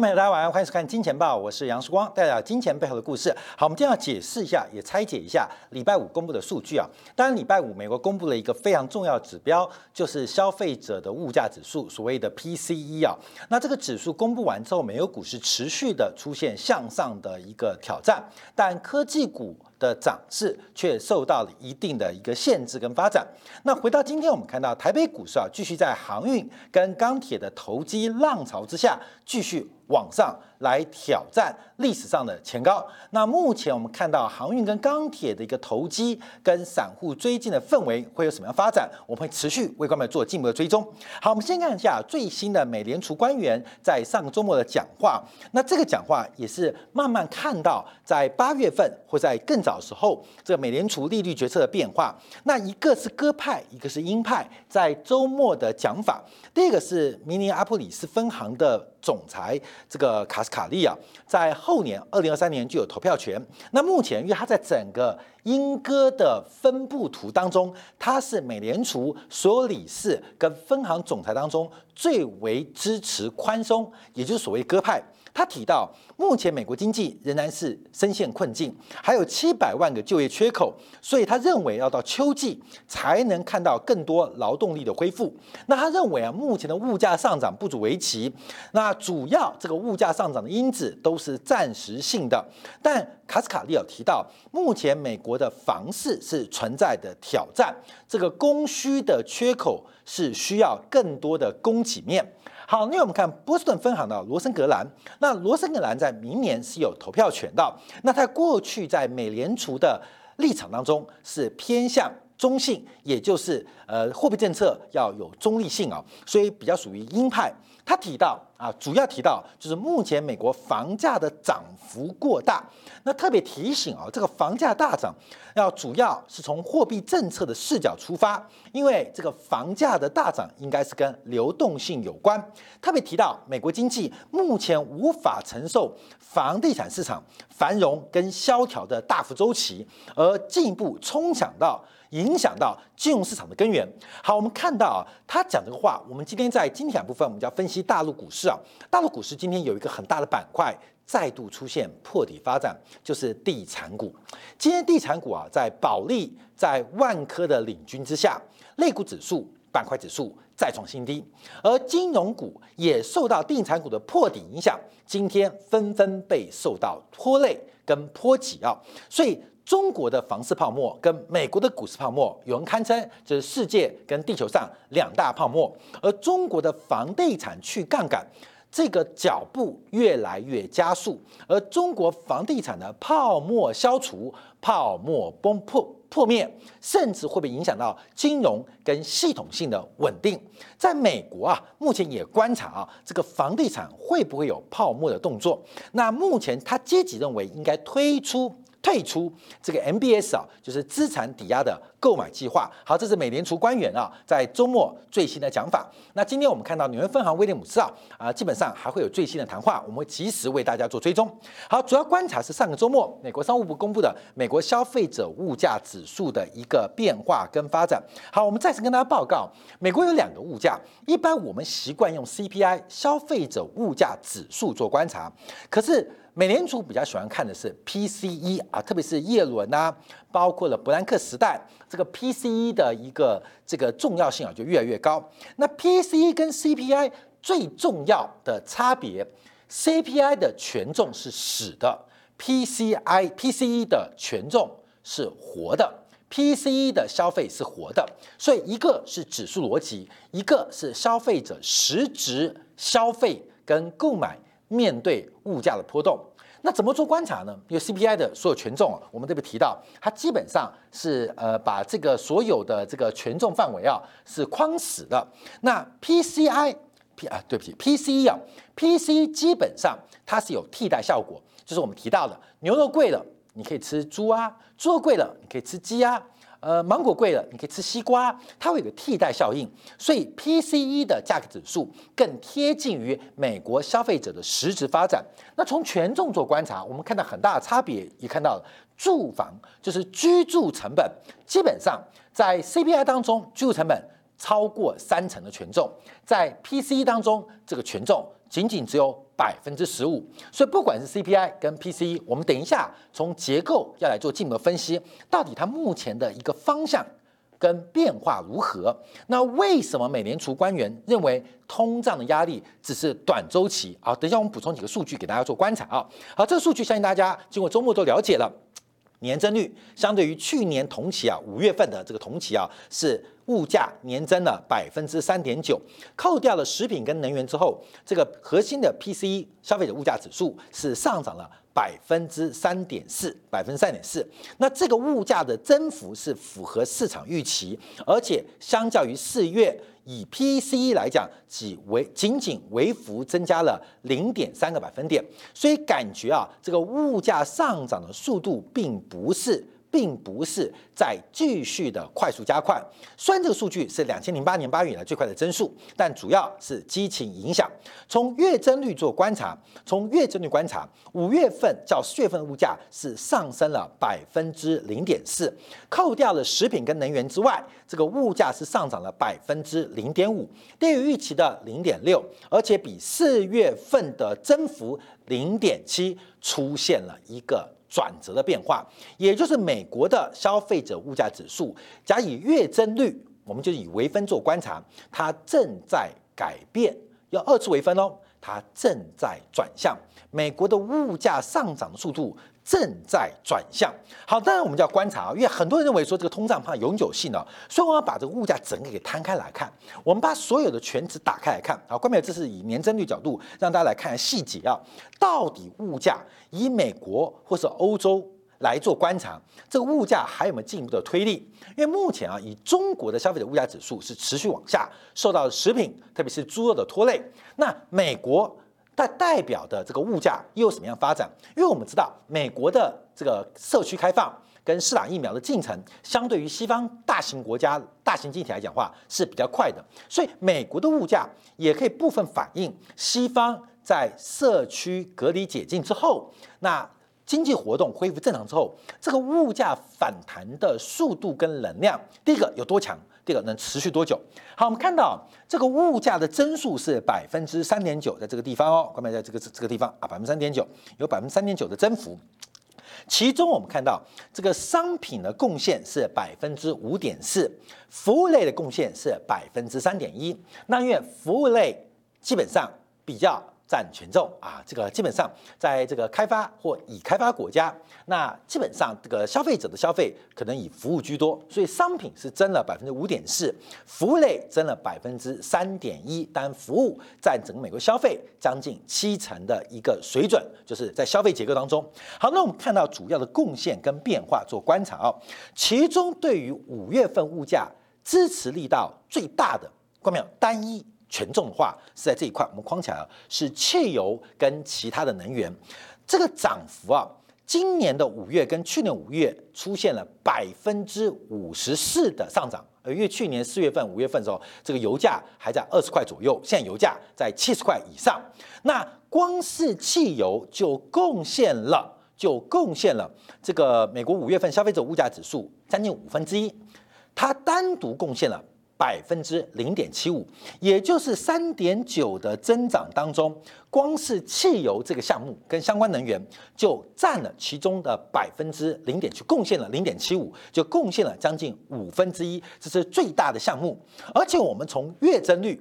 朋友大家晚上欢迎收看《金钱报》，我是杨世光，带来金钱背后的故事。好，我们今天要解释一下，也拆解一下礼拜五公布的数据啊。当然，礼拜五美国公布了一个非常重要指标，就是消费者的物价指数，所谓的 PCE 啊。那这个指数公布完之后，美国股市持续的出现向上的一个挑战，但科技股。的涨势却受到了一定的一个限制跟发展。那回到今天，我们看到台北股市啊，继续在航运跟钢铁的投机浪潮之下，继续往上。来挑战历史上的前高。那目前我们看到航运跟钢铁的一个投机跟散户追进的氛围会有什么样发展？我们会持续为观众做进一步的追踪。好，我们先看一下最新的美联储官员在上个周末的讲话。那这个讲话也是慢慢看到在八月份或在更早时候，这个美联储利率决策的变化。那一个是鸽派，一个是鹰派，在周末的讲法。第一个是明尼阿波里斯分行的。总裁这个卡斯卡利啊，在后年二零二三年就有投票权。那目前，因为他在整个英歌的分布图当中，他是美联储所有理事跟分行总裁当中最为支持宽松，也就是所谓鸽派。他提到，目前美国经济仍然是深陷困境，还有七百万个就业缺口，所以他认为要到秋季才能看到更多劳动力的恢复。那他认为啊，目前的物价上涨不足为奇，那主要这个物价上涨的因子都是暂时性的。但卡斯卡利有提到，目前美国的房市是存在的挑战，这个供需的缺口是需要更多的供给面。好，那我们看波士顿分行的罗森格兰。那罗森格兰在明年是有投票权的。那他过去在美联储的立场当中是偏向中性，也就是呃货币政策要有中立性啊，所以比较属于鹰派。他提到啊，主要提到就是目前美国房价的涨幅过大，那特别提醒啊，这个房价大涨要主要是从货币政策的视角出发，因为这个房价的大涨应该是跟流动性有关。特别提到美国经济目前无法承受房地产市场繁荣跟萧条的大幅周期，而进一步冲抢到。影响到金融市场的根源。好，我们看到啊，他讲这个话。我们今天在今天部分，我们就要分析大陆股市啊。大陆股市今天有一个很大的板块再度出现破底发展，就是地产股。今天地产股啊，在保利、在万科的领军之下，类股指数、板块指数再创新低，而金融股也受到地产股的破底影响，今天纷纷被受到拖累跟波及啊。所以。中国的房市泡沫跟美国的股市泡沫，有人堪称这是世界跟地球上两大泡沫。而中国的房地产去杠杆这个脚步越来越加速，而中国房地产的泡沫消除、泡沫崩破破灭，甚至会不会影响到金融跟系统性的稳定？在美国啊，目前也观察啊，这个房地产会不会有泡沫的动作？那目前他阶级认为应该推出。退出这个 MBS 啊，就是资产抵押的购买计划。好，这是美联储官员啊在周末最新的讲法。那今天我们看到纽约分行威廉姆斯啊啊，基本上还会有最新的谈话，我们会及时为大家做追踪。好，主要观察是上个周末美国商务部公布的美国消费者物价指数的一个变化跟发展。好，我们再次跟大家报告，美国有两个物价，一般我们习惯用 CPI 消费者物价指数做观察，可是。美联储比较喜欢看的是 PCE 啊，特别是耶伦啊，包括了伯南克时代，这个 PCE 的一个这个重要性啊就越来越高。那 PCE 跟 CPI 最重要的差别，CPI 的权重是死的，PCI PCE 的权重是活的，PCE 的消费是活的，所以一个是指数逻辑，一个是消费者实质消费跟购买。面对物价的波动，那怎么做观察呢？因为 CPI 的所有权重啊，我们这边提到，它基本上是呃把这个所有的这个权重范围啊是框死的。那 PCI P 啊，对不起，PCE 啊，PC 基本上它是有替代效果，就是我们提到的牛肉贵了，你可以吃猪啊；猪肉贵了，你可以吃鸡啊。呃，芒果贵了，你可以吃西瓜，它会有个替代效应，所以 PCE 的价格指数更贴近于美国消费者的实质发展。那从权重做观察，我们看到很大的差别，也看到住房就是居住成本，基本上在 CPI 当中，居住成本超过三成的权重，在 PCE 当中，这个权重仅仅只有百分之十五。所以不管是 CPI 跟 PCE，我们等一下从结构要来做进一步分析，到底它目前的一个方向。跟变化如何？那为什么美联储官员认为通胀的压力只是短周期啊？等一下我们补充几个数据给大家做观察啊。好，这个数据相信大家经过周末都了解了。年增率相对于去年同期啊，五月份的这个同期啊，是物价年增了百分之三点九，扣掉了食品跟能源之后，这个核心的 PCE 消费者物价指数是上涨了。百分之三点四，百分之三点四，那这个物价的增幅是符合市场预期，而且相较于四月以 PCE 来讲，仅为仅仅微幅增加了零点三个百分点，所以感觉啊，这个物价上涨的速度并不是。并不是在继续的快速加快，虽然这个数据是两千零八年八月以来最快的增速，但主要是基情影响。从月增率做观察，从月增率观察，五月份较四月份的物价是上升了百分之零点四，扣掉了食品跟能源之外，这个物价是上涨了百分之零点五，低于预期的零点六，而且比四月份的增幅零点七出现了一个。转折的变化，也就是美国的消费者物价指数，假以月增率，我们就以微分做观察，它正在改变，要二次微分哦，它正在转向，美国的物价上涨的速度。正在转向。好，当然我们就要观察啊，因为很多人认为说这个通胀怕永久性的，所以我们要把这个物价整个给摊开来看。我们把所有的全值打开来看啊，关键这是以年增率角度让大家来看细节啊，到底物价以美国或是欧洲来做观察，这个物价还有没有进一步的推力？因为目前啊，以中国的消费者物价指数是持续往下，受到食品特别是猪肉的拖累。那美国。它代表的这个物价又有什么样发展？因为我们知道，美国的这个社区开放跟施打疫苗的进程，相对于西方大型国家、大型经济体来讲话是比较快的，所以美国的物价也可以部分反映西方在社区隔离解禁之后，那经济活动恢复正常之后，这个物价反弹的速度跟能量，第一个有多强？这个能持续多久？好，我们看到这个物价的增速是百分之三点九，在这个地方哦，关键在这个这个地方啊，百分之三点九，有百分之三点九的增幅。其中我们看到这个商品的贡献是百分之五点四，服务类的贡献是百分之三点一。那因为服务类基本上比较。占权重啊，这个基本上在这个开发或已开发国家，那基本上这个消费者的消费可能以服务居多，所以商品是增了百分之五点四，服务类增了百分之三点一，但服务占整个美国消费将近七成的一个水准，就是在消费结构当中。好，那我们看到主要的贡献跟变化做观察啊，其中对于五月份物价支持力道最大的，看没有单一。权重的话是在这一块，我们框起来了，是汽油跟其他的能源，这个涨幅啊，今年的五月跟去年五月出现了百分之五十四的上涨，而因为去年四月份、五月份的时候，这个油价还在二十块左右，现在油价在七十块以上，那光是汽油就贡献了，就贡献了这个美国五月份消费者物价指数将近五分之一，它单独贡献了。百分之零点七五，也就是三点九的增长当中，光是汽油这个项目跟相关能源就占了其中的百分之零点七，贡献了零点七五，就贡献了将近五分之一，这是最大的项目。而且我们从月增率、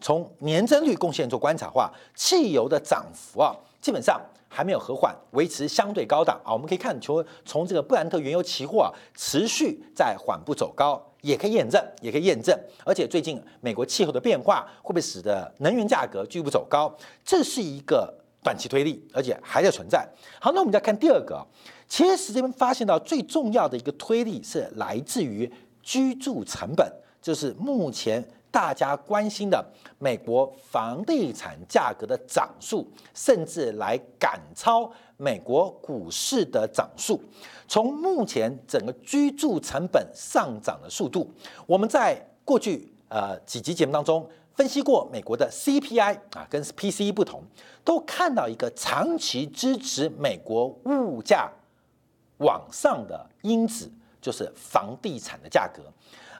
从年增率贡献做观察的话，汽油的涨幅啊，基本上。还没有和缓，维持相对高档啊。我们可以看，从从这个布兰特原油期货啊，持续在缓步走高，也可以验证，也可以验证。而且最近美国气候的变化会不会使得能源价格进一步走高？这是一个短期推力，而且还在存在。好，那我们再看第二个，其实这边发现到最重要的一个推力是来自于居住成本，就是目前。大家关心的美国房地产价格的涨速，甚至来赶超美国股市的涨速。从目前整个居住成本上涨的速度，我们在过去呃几集节目当中分析过美国的 CPI 啊，跟 PCE 不同，都看到一个长期支持美国物价往上的因子，就是房地产的价格。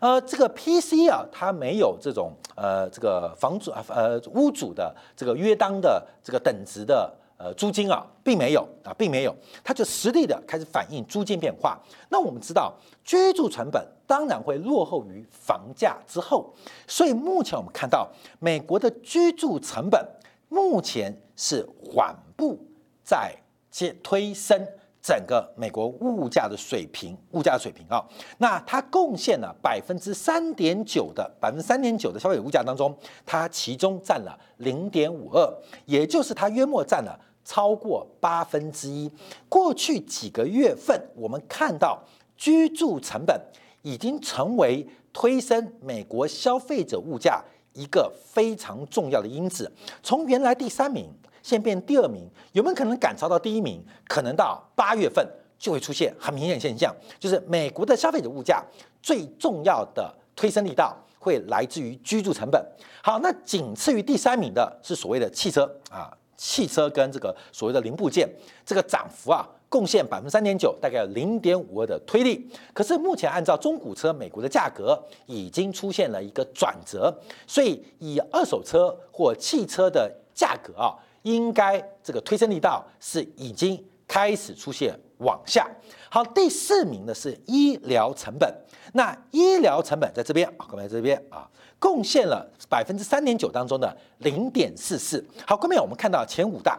呃，这个 PC 啊，它没有这种呃这个房主啊呃屋主的这个约当的这个等值的。呃，租金啊，并没有啊，并没有，它就实地的开始反映租金变化。那我们知道，居住成本当然会落后于房价之后，所以目前我们看到美国的居住成本目前是缓步在接推升整个美国物价的水平，物价水平啊，那它贡献了百分之三点九的百分之三点九的消费物价当中，它其中占了零点五二，也就是它约莫占了。超过八分之一。过去几个月份，我们看到居住成本已经成为推升美国消费者物价一个非常重要的因子。从原来第三名，现变第二名，有没有可能赶超到第一名？可能到八月份就会出现很明显现象，就是美国的消费者物价最重要的推升力道会来自于居住成本。好，那仅次于第三名的是所谓的汽车啊。汽车跟这个所谓的零部件，这个涨幅啊，贡献百分之三点九，大概有零点五二的推力。可是目前按照中古车美国的价格已经出现了一个转折，所以以二手车或汽车的价格啊，应该这个推升力道是已经开始出现往下。好，第四名的是医疗成本，那医疗成本在这边啊，各位在这边啊。贡献了百分之三点九当中的零点四四。好，后面我们看到前五大，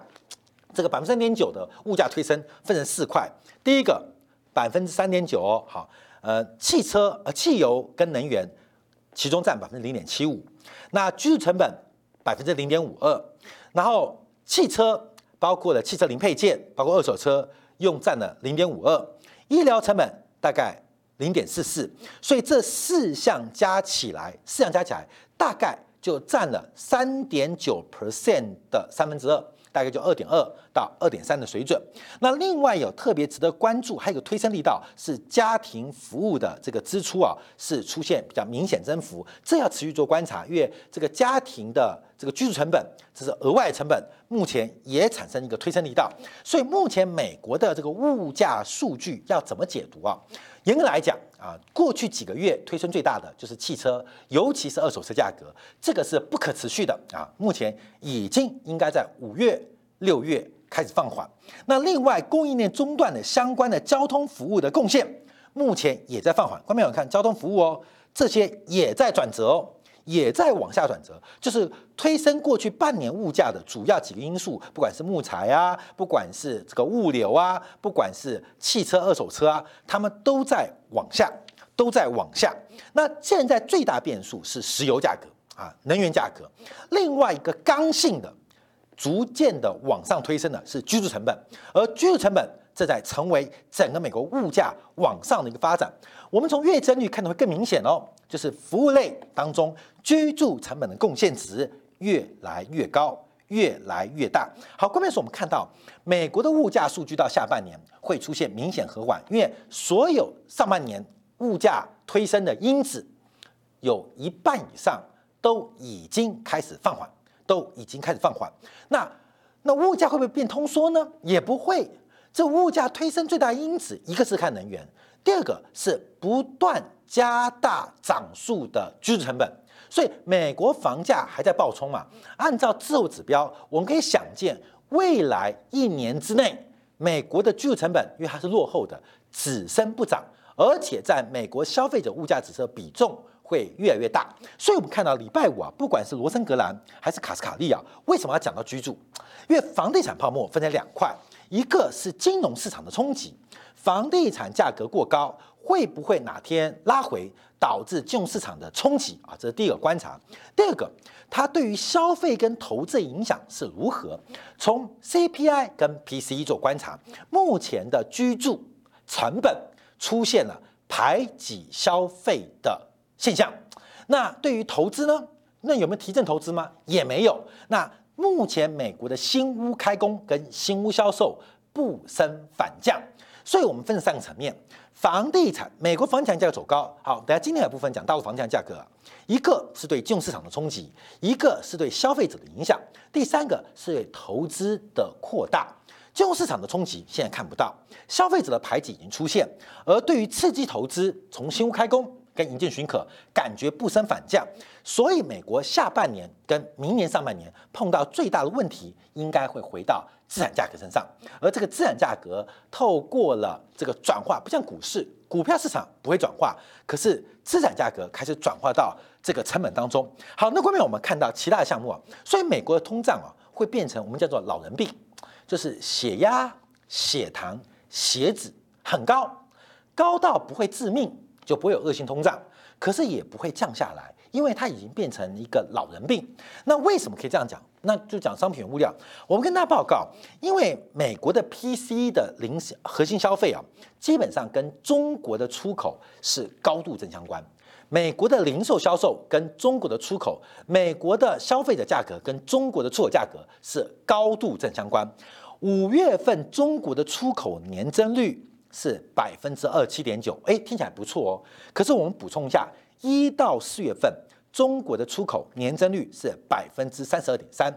这个百分之三点九的物价推升分成四块。第一个百分之三点九哦，好，呃，汽车呃汽油跟能源，其中占百分之零点七五。那居住成本百分之零点五二，然后汽车包括了汽车零配件，包括二手车用占了零点五二，医疗成本大概。零点四四，所以这四项加起来，四项加起来大概就占了三点九 percent 的三分之二，大概就二点二到二点三的水准。那另外有特别值得关注，还有个推升力道是家庭服务的这个支出啊，是出现比较明显增幅，这要持续做观察，因为这个家庭的这个居住成本，这是额外成本，目前也产生一个推升力道。所以目前美国的这个物价数据要怎么解读啊？严格来讲啊，过去几个月推升最大的就是汽车，尤其是二手车价格，这个是不可持续的啊。目前已经应该在五月、六月开始放缓。那另外供应链中断的相关的交通服务的贡献，目前也在放缓。观众朋友看交通服务哦，这些也在转折哦。也在往下转折，就是推升过去半年物价的主要几个因素，不管是木材啊，不管是这个物流啊，不管是汽车、二手车啊，他们都在往下，都在往下。那现在最大变数是石油价格啊，能源价格。另外一个刚性的、逐渐的往上推升的是居住成本，而居住成本正在成为整个美国物价往上的一个发展。我们从月增率看的会更明显哦，就是服务类当中居住成本的贡献值越来越高，越来越大。好，关键是我们看到美国的物价数据到下半年会出现明显和缓，因为所有上半年物价推升的因子有一半以上都已经开始放缓，都已经开始放缓。那那物价会不会变通缩呢？也不会。这物价推升最大因子一个是看能源。第二个是不断加大涨速的居住成本，所以美国房价还在暴冲嘛？按照自由指标，我们可以想见，未来一年之内，美国的居住成本因为它是落后的，只升不涨，而且在美国消费者物价指数比重会越来越大。所以我们看到礼拜五啊，不管是罗森格兰还是卡斯卡利啊，为什么要讲到居住？因为房地产泡沫分成两块，一个是金融市场的冲击。房地产价格过高，会不会哪天拉回，导致金融市场的冲击啊？这是第一个观察。第二个，它对于消费跟投资影响是如何？从 CPI 跟 PCE 做观察，目前的居住成本出现了排挤消费的现象。那对于投资呢？那有没有提振投资吗？也没有。那目前美国的新屋开工跟新屋销售不升反降。所以，我们分三个层面：房地产，美国房地产价格走高。好，等下今天的部分讲大陆房地产价格，一个是对金融市场的冲击，一个是对消费者的影响，第三个是对投资的扩大。金融市场的冲击现在看不到，消费者的排挤已经出现，而对于刺激投资、从新屋开工跟营建许可，感觉不升反降。所以，美国下半年跟明年上半年碰到最大的问题，应该会回到资产价格身上。而这个资产价格透过了这个转化，不像股市，股票市场不会转化，可是资产价格开始转化到这个成本当中。好，那后面我们看到其他的项目啊，所以美国的通胀啊，会变成我们叫做老人病。就是血压、血糖、血脂很高，高到不会致命，就不会有恶性通胀，可是也不会降下来，因为它已经变成一个老人病。那为什么可以这样讲？那就讲商品物料。我们跟大家报告，因为美国的 PC 的零核心消费啊，基本上跟中国的出口是高度正相关。美国的零售销售跟中国的出口，美国的消费者价格跟中国的出口价格是高度正相关。五月份中国的出口年增率是百分之二七点九，哎，听起来不错哦。可是我们补充一下，一到四月份中国的出口年增率是百分之三十二点三，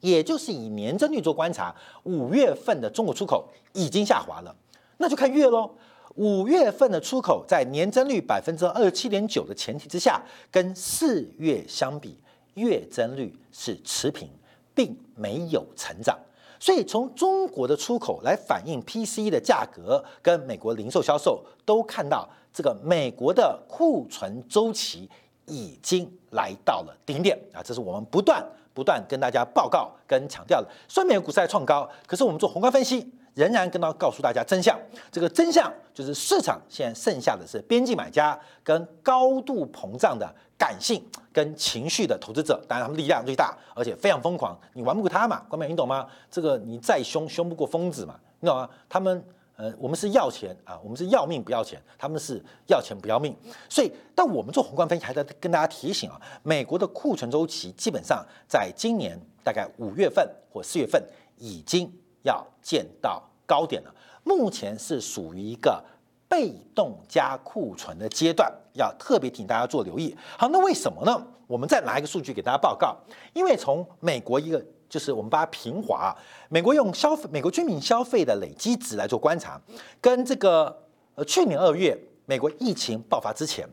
也就是以年增率做观察，五月份的中国出口已经下滑了，那就看月喽。五月份的出口在年增率百分之二十七点九的前提之下，跟四月相比，月增率是持平，并没有成长。所以从中国的出口来反映 PCE 的价格，跟美国零售销售都看到这个美国的库存周期已经来到了顶点啊！这是我们不断不断跟大家报告跟强调的。虽然美股市在创高，可是我们做宏观分析。仍然跟到告诉大家真相，这个真相就是市场现在剩下的是边际买家跟高度膨胀的感性跟情绪的投资者，当然他们力量最大，而且非常疯狂，你玩不过他嘛？关美，你懂吗？这个你再凶凶不过疯子嘛？你懂吗？他们呃，我们是要钱啊，我们是要命不要钱，他们是要钱不要命。所以，但我们做宏观分析还在跟大家提醒啊，美国的库存周期基本上在今年大概五月份或四月份已经。要见到高点了，目前是属于一个被动加库存的阶段，要特别提醒大家做留意。好，那为什么呢？我们再拿一个数据给大家报告，因为从美国一个就是我们把它平滑，美国用消费美国居民消费的累积值来做观察，跟这个呃去年二月美国疫情爆发之前，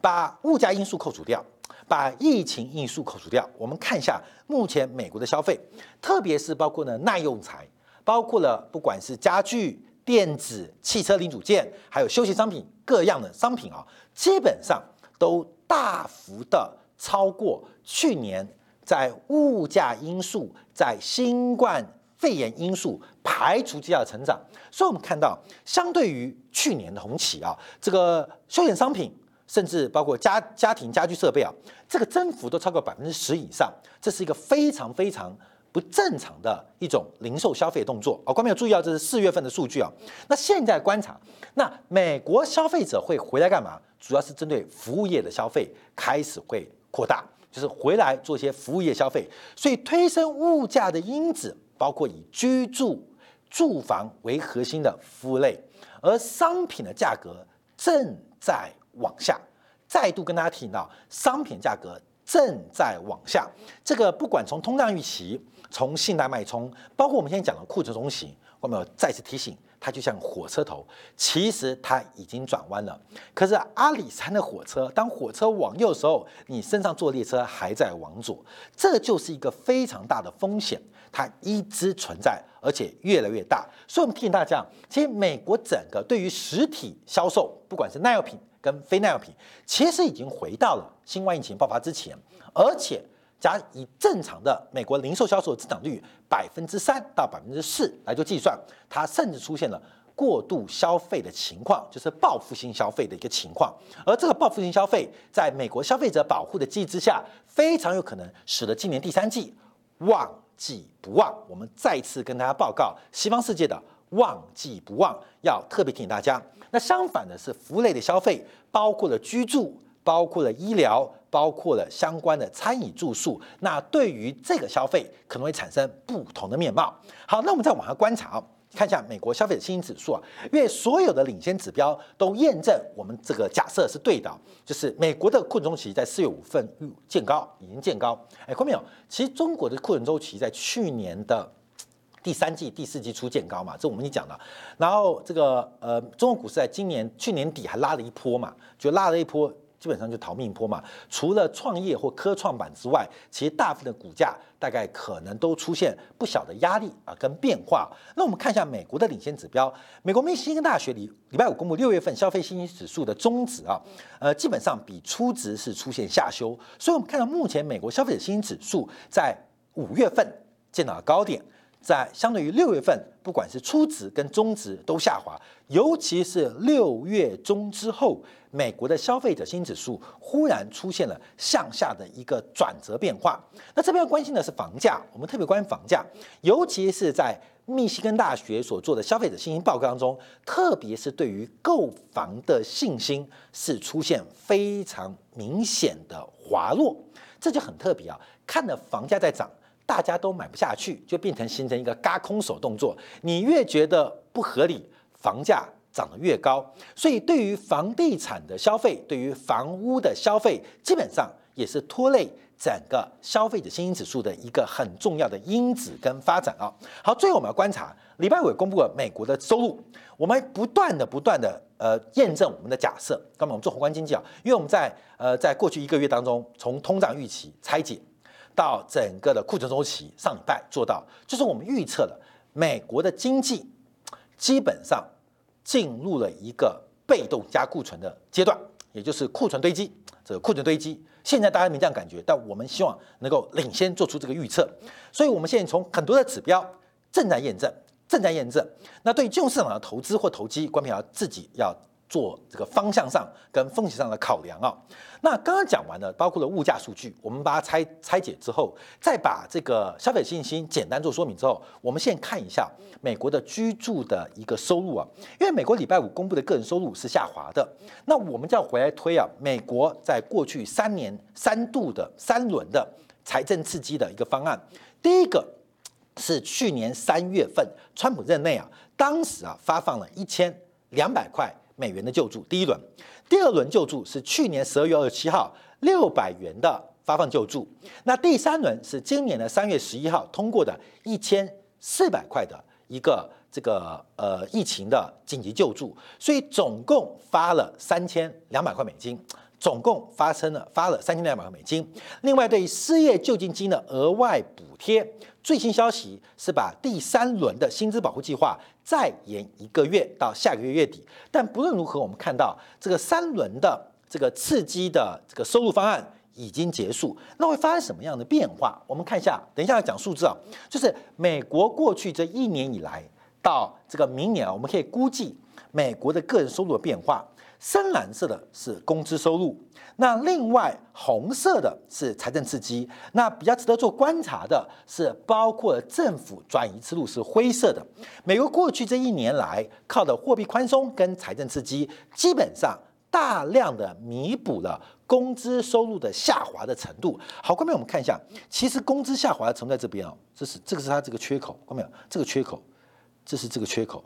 把物价因素扣除掉。把疫情因素扣除掉，我们看一下目前美国的消费，特别是包括呢耐用材。包括了不管是家具、电子、汽车零组件，还有休闲商品各样的商品啊，基本上都大幅的超过去年在物价因素、在新冠肺炎因素排除之下的成长。所以，我们看到相对于去年的红旗啊，这个休闲商品，甚至包括家家庭家居设备啊，这个增幅都超过百分之十以上，这是一个非常非常。不正常的一种零售消费动作啊，观众有注意到这是四月份的数据啊。那现在观察，那美国消费者会回来干嘛？主要是针对服务业的消费开始会扩大，就是回来做一些服务业消费，所以推升物价的因子包括以居住、住房为核心的服务类，而商品的价格正在往下。再度跟大家提到，商品价格正在往下，这个不管从通胀预期。从信贷脉冲，包括我们现在讲的库存中期，我们再次提醒，它就像火车头，其实它已经转弯了。可是阿里山的火车，当火车往右的时候，你身上坐列车还在往左，这就是一个非常大的风险，它一直存在，而且越来越大。所以，我们提醒大家，其实美国整个对于实体销售，不管是耐药品跟非耐药品，其实已经回到了新冠疫情爆发之前，而且。假以正常的美国零售销售增长率百分之三到百分之四来做计算，它甚至出现了过度消费的情况，就是报复性消费的一个情况。而这个报复性消费，在美国消费者保护的机制下，非常有可能使得今年第三季旺季不旺。我们再次跟大家报告，西方世界的旺季不旺，要特别提醒大家。那相反的是，服务类的消费，包括了居住，包括了医疗。包括了相关的餐饮住宿，那对于这个消费可能会产生不同的面貌。好，那我们再往下观察，看一下美国消费者信心指数啊，因为所有的领先指标都验证我们这个假设是对的，就是美国的库存周期在四月五份见高，已经见高。哎，看到没有？其实中国的库存周期在去年的第三季、第四季初见高嘛，这我们已经讲了。然后这个呃，中国股市在今年去年底还拉了一波嘛，就拉了一波。基本上就逃命坡嘛，除了创业或科创板之外，其实大部分的股价大概可能都出现不小的压力啊跟变化。那我们看一下美国的领先指标，美国密歇根大学礼礼拜五公布六月份消费信心指数的中值啊，呃，基本上比初值是出现下修，所以我们看到目前美国消费者信心指数在五月份见到了高点。在相对于六月份，不管是初值跟中值都下滑，尤其是六月中之后，美国的消费者新指数忽然出现了向下的一个转折变化。那这边要关心的是房价，我们特别关心房价，尤其是在密西根大学所做的消费者信心报告当中，特别是对于购房的信心是出现非常明显的滑落，这就很特别啊，看着房价在涨。大家都买不下去，就变成形成一个嘎空手动作。你越觉得不合理，房价涨得越高。所以，对于房地产的消费，对于房屋的消费，基本上也是拖累整个消费者信心指数的一个很重要的因子跟发展啊。好，最后我们要观察礼拜五公布了美国的收入，我们不断的不断的呃验证我们的假设。那么我们做宏观经济啊，因为我们在呃在过去一个月当中，从通胀预期拆解。到整个的库存周期，上礼拜做到，就是我们预测了美国的经济基本上进入了一个被动加库存的阶段，也就是库存堆积。这个库存堆积，现在大家没这样感觉，但我们希望能够领先做出这个预测。所以，我们现在从很多的指标正在验证，正在验证。那对于金融市场的投资或投机，关平要自己要。做这个方向上跟风险上的考量啊，那刚刚讲完了，包括了物价数据，我们把它拆拆解之后，再把这个消费信心简单做说明之后，我们先看一下美国的居住的一个收入啊，因为美国礼拜五公布的个人收入是下滑的，那我们就要回来推啊，美国在过去三年三度的三轮的财政刺激的一个方案，第一个是去年三月份川普任内啊，当时啊发放了一千两百块。美元的救助，第一轮，第二轮救助是去年十二月二十七号六百元的发放救助，那第三轮是今年的三月十一号通过的一千四百块的一个这个呃疫情的紧急救助，所以总共发了三千两百块美金。总共发生了发了三千两百块美金，另外对失业救济金的额外补贴，最新消息是把第三轮的薪资保护计划再延一个月到下个月月底。但不论如何，我们看到这个三轮的这个刺激的这个收入方案已经结束，那会发生什么样的变化？我们看一下，等一下要讲数字啊，就是美国过去这一年以来到这个明年啊，我们可以估计美国的个人收入的变化。深蓝色的是工资收入，那另外红色的是财政刺激。那比较值得做观察的是，包括政府转移之路是灰色的。美国过去这一年来靠的货币宽松跟财政刺激，基本上大量的弥补了工资收入的下滑的程度。好，后面我们看一下，其实工资下滑的程度在这边哦，这是这个是它这个缺口，看到没有？这个缺口，这是这个缺口。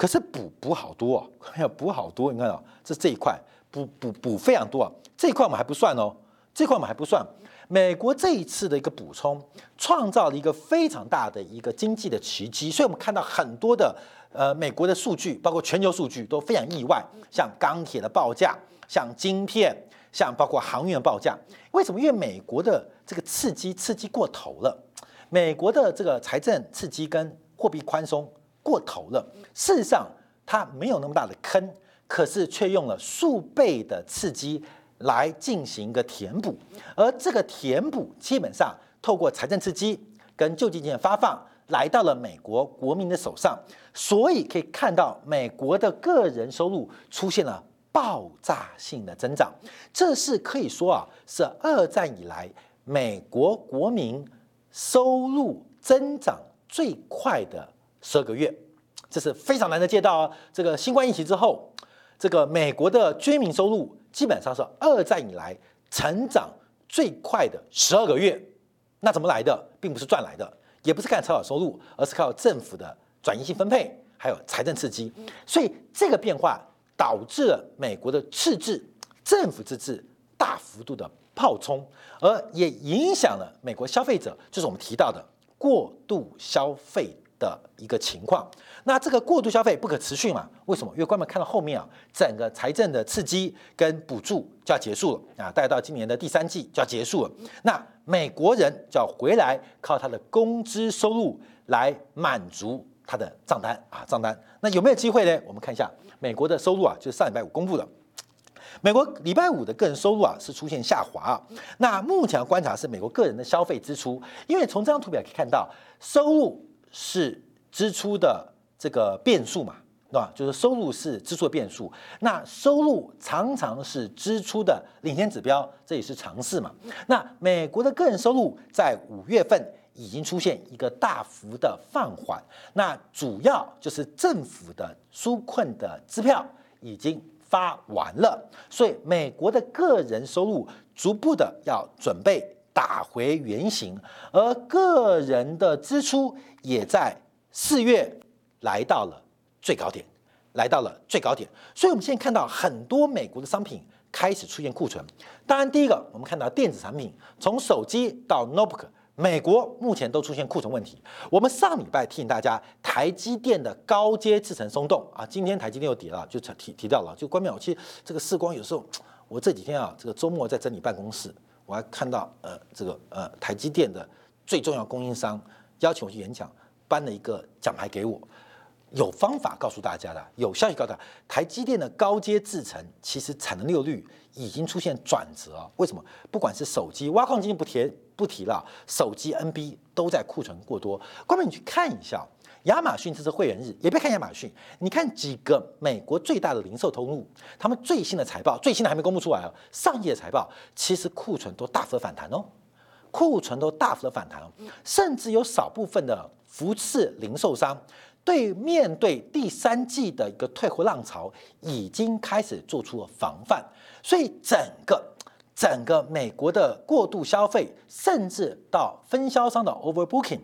可是补补好多啊，没有补好多，你看到这这一块补补补非常多啊，这一块我们还不算哦，这块我们还不算。美国这一次的一个补充，创造了一个非常大的一个经济的奇迹，所以我们看到很多的呃美国的数据，包括全球数据都非常意外，像钢铁的报价，像晶片，像包括航运的报价，为什么？因为美国的这个刺激刺激过头了，美国的这个财政刺激跟货币宽松。过头了，事实上它没有那么大的坑，可是却用了数倍的刺激来进行一个填补，而这个填补基本上透过财政刺激跟救济金的发放来到了美国国民的手上，所以可以看到美国的个人收入出现了爆炸性的增长，这是可以说啊是二战以来美国国民收入增长最快的。十二个月，这是非常难得见到啊！这个新冠疫情之后，这个美国的居民收入基本上是二战以来成长最快的十二个月。那怎么来的？并不是赚来的，也不是看超额收入，而是靠政府的转移性分配，还有财政刺激。所以这个变化导致了美国的赤字、政府赤字大幅度的暴冲，而也影响了美国消费者，就是我们提到的过度消费。的一个情况。那这个过度消费不可持续嘛？为什么？因为官们看到后面啊，整个财政的刺激跟补助就要结束了啊，大概到今年的第三季就要结束了。那美国人就要回来靠他的工资收入来满足他的账单啊，账单。那有没有机会呢？我们看一下美国的收入啊，就是上礼拜五公布的。美国礼拜五的个人收入啊是出现下滑啊。那目前观察是美国个人的消费支出，因为从这张图表可以看到，收入是支出的这个变数嘛，对吧？就是收入是支出的变数，那收入常常是支出的领先指标，这也是常识嘛。那美国的个人收入在五月份已经出现一个大幅的放缓，那主要就是政府的纾困的支票已经。发完了，所以美国的个人收入逐步的要准备打回原形，而个人的支出也在四月来到了最高点，来到了最高点。所以，我们现在看到很多美国的商品开始出现库存。当然，第一个我们看到电子产品，从手机到 notebook。美国目前都出现库存问题。我们上礼拜提醒大家，台积电的高阶制程松动啊，今天台积电又跌了，就提提到了。就关淼，其实这个视光有时候，我这几天啊，这个周末在整理办公室，我还看到呃，这个呃，台积电的最重要供应商邀请我去演讲，颁了一个奖牌给我。有方法告诉大家的，有消息告诉大家，台积电的高阶制程其实产能利用率已经出现转折。为什么？不管是手机挖矿机不提不提了，手机 NB 都在库存过多。关键你去看一下，亚马逊这是会员日，也别看亚马逊，你看几个美国最大的零售通路，他们最新的财报，最新的还没公布出来哦，上页财报其实库存都大幅的反弹哦，库存都大幅的反弹，甚至有少部分的服饰零售商。对面对第三季的一个退货浪潮，已经开始做出了防范，所以整个整个美国的过度消费，甚至到分销商的 overbooking，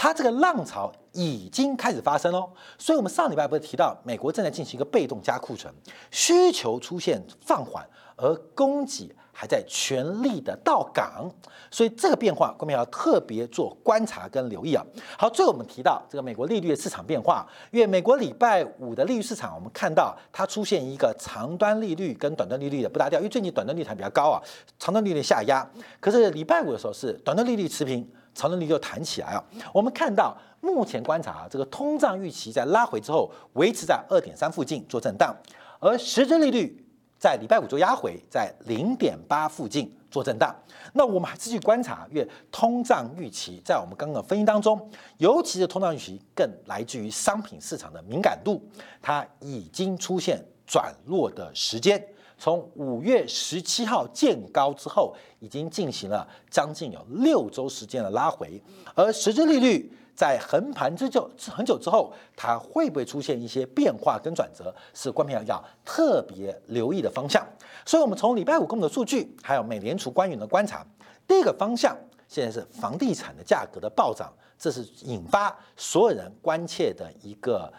它这个浪潮已经开始发生喽。所以，我们上礼拜不是提到，美国正在进行一个被动加库存，需求出现放缓，而供给。还在全力的到港，所以这个变化，我们要特别做观察跟留意啊。好，最后我们提到这个美国利率的市场变化，因为美国礼拜五的利率市场，我们看到它出现一个长端利率跟短端利率的不搭调，因为最近短端利率还比较高啊，长端利率下压。可是礼拜五的时候是短端利率持平，长端利率就弹起来啊。我们看到目前观察，啊这个通胀预期在拉回之后，维持在二点三附近做震荡，而实质利率。在礼拜五就压回在零点八附近做震荡，那我们还继续观察，因为通胀预期在我们刚刚的分析当中，尤其是通胀预期更来自于商品市场的敏感度，它已经出现转弱的时间，从五月十七号见高之后，已经进行了将近有六周时间的拉回，而实质利率。在横盘之久很久之后，它会不会出现一些变化跟转折，是官票要特别留意的方向。所以，我们从礼拜五公布的数据，还有美联储官员的观察，第一个方向现在是房地产的价格的暴涨，这是引发所有人关切的一个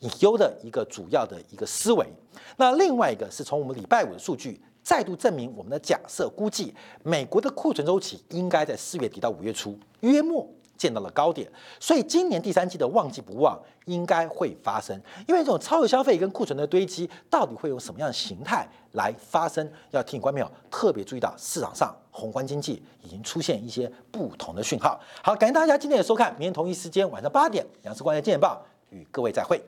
隐忧的一个主要的一个思维。那另外一个是从我们礼拜五的数据再度证明我们的假设估计，美国的库存周期应该在四月底到五月初约末。见到了高点，所以今年第三季的旺季不旺应该会发生，因为这种超额消费跟库存的堆积，到底会用什么样的形态来发生？要提醒观众特别注意到，市场上宏观经济已经出现一些不同的讯号。好，感谢大家今天的收看，明天同一时间晚上八点，杨世光的《见报》与各位再会。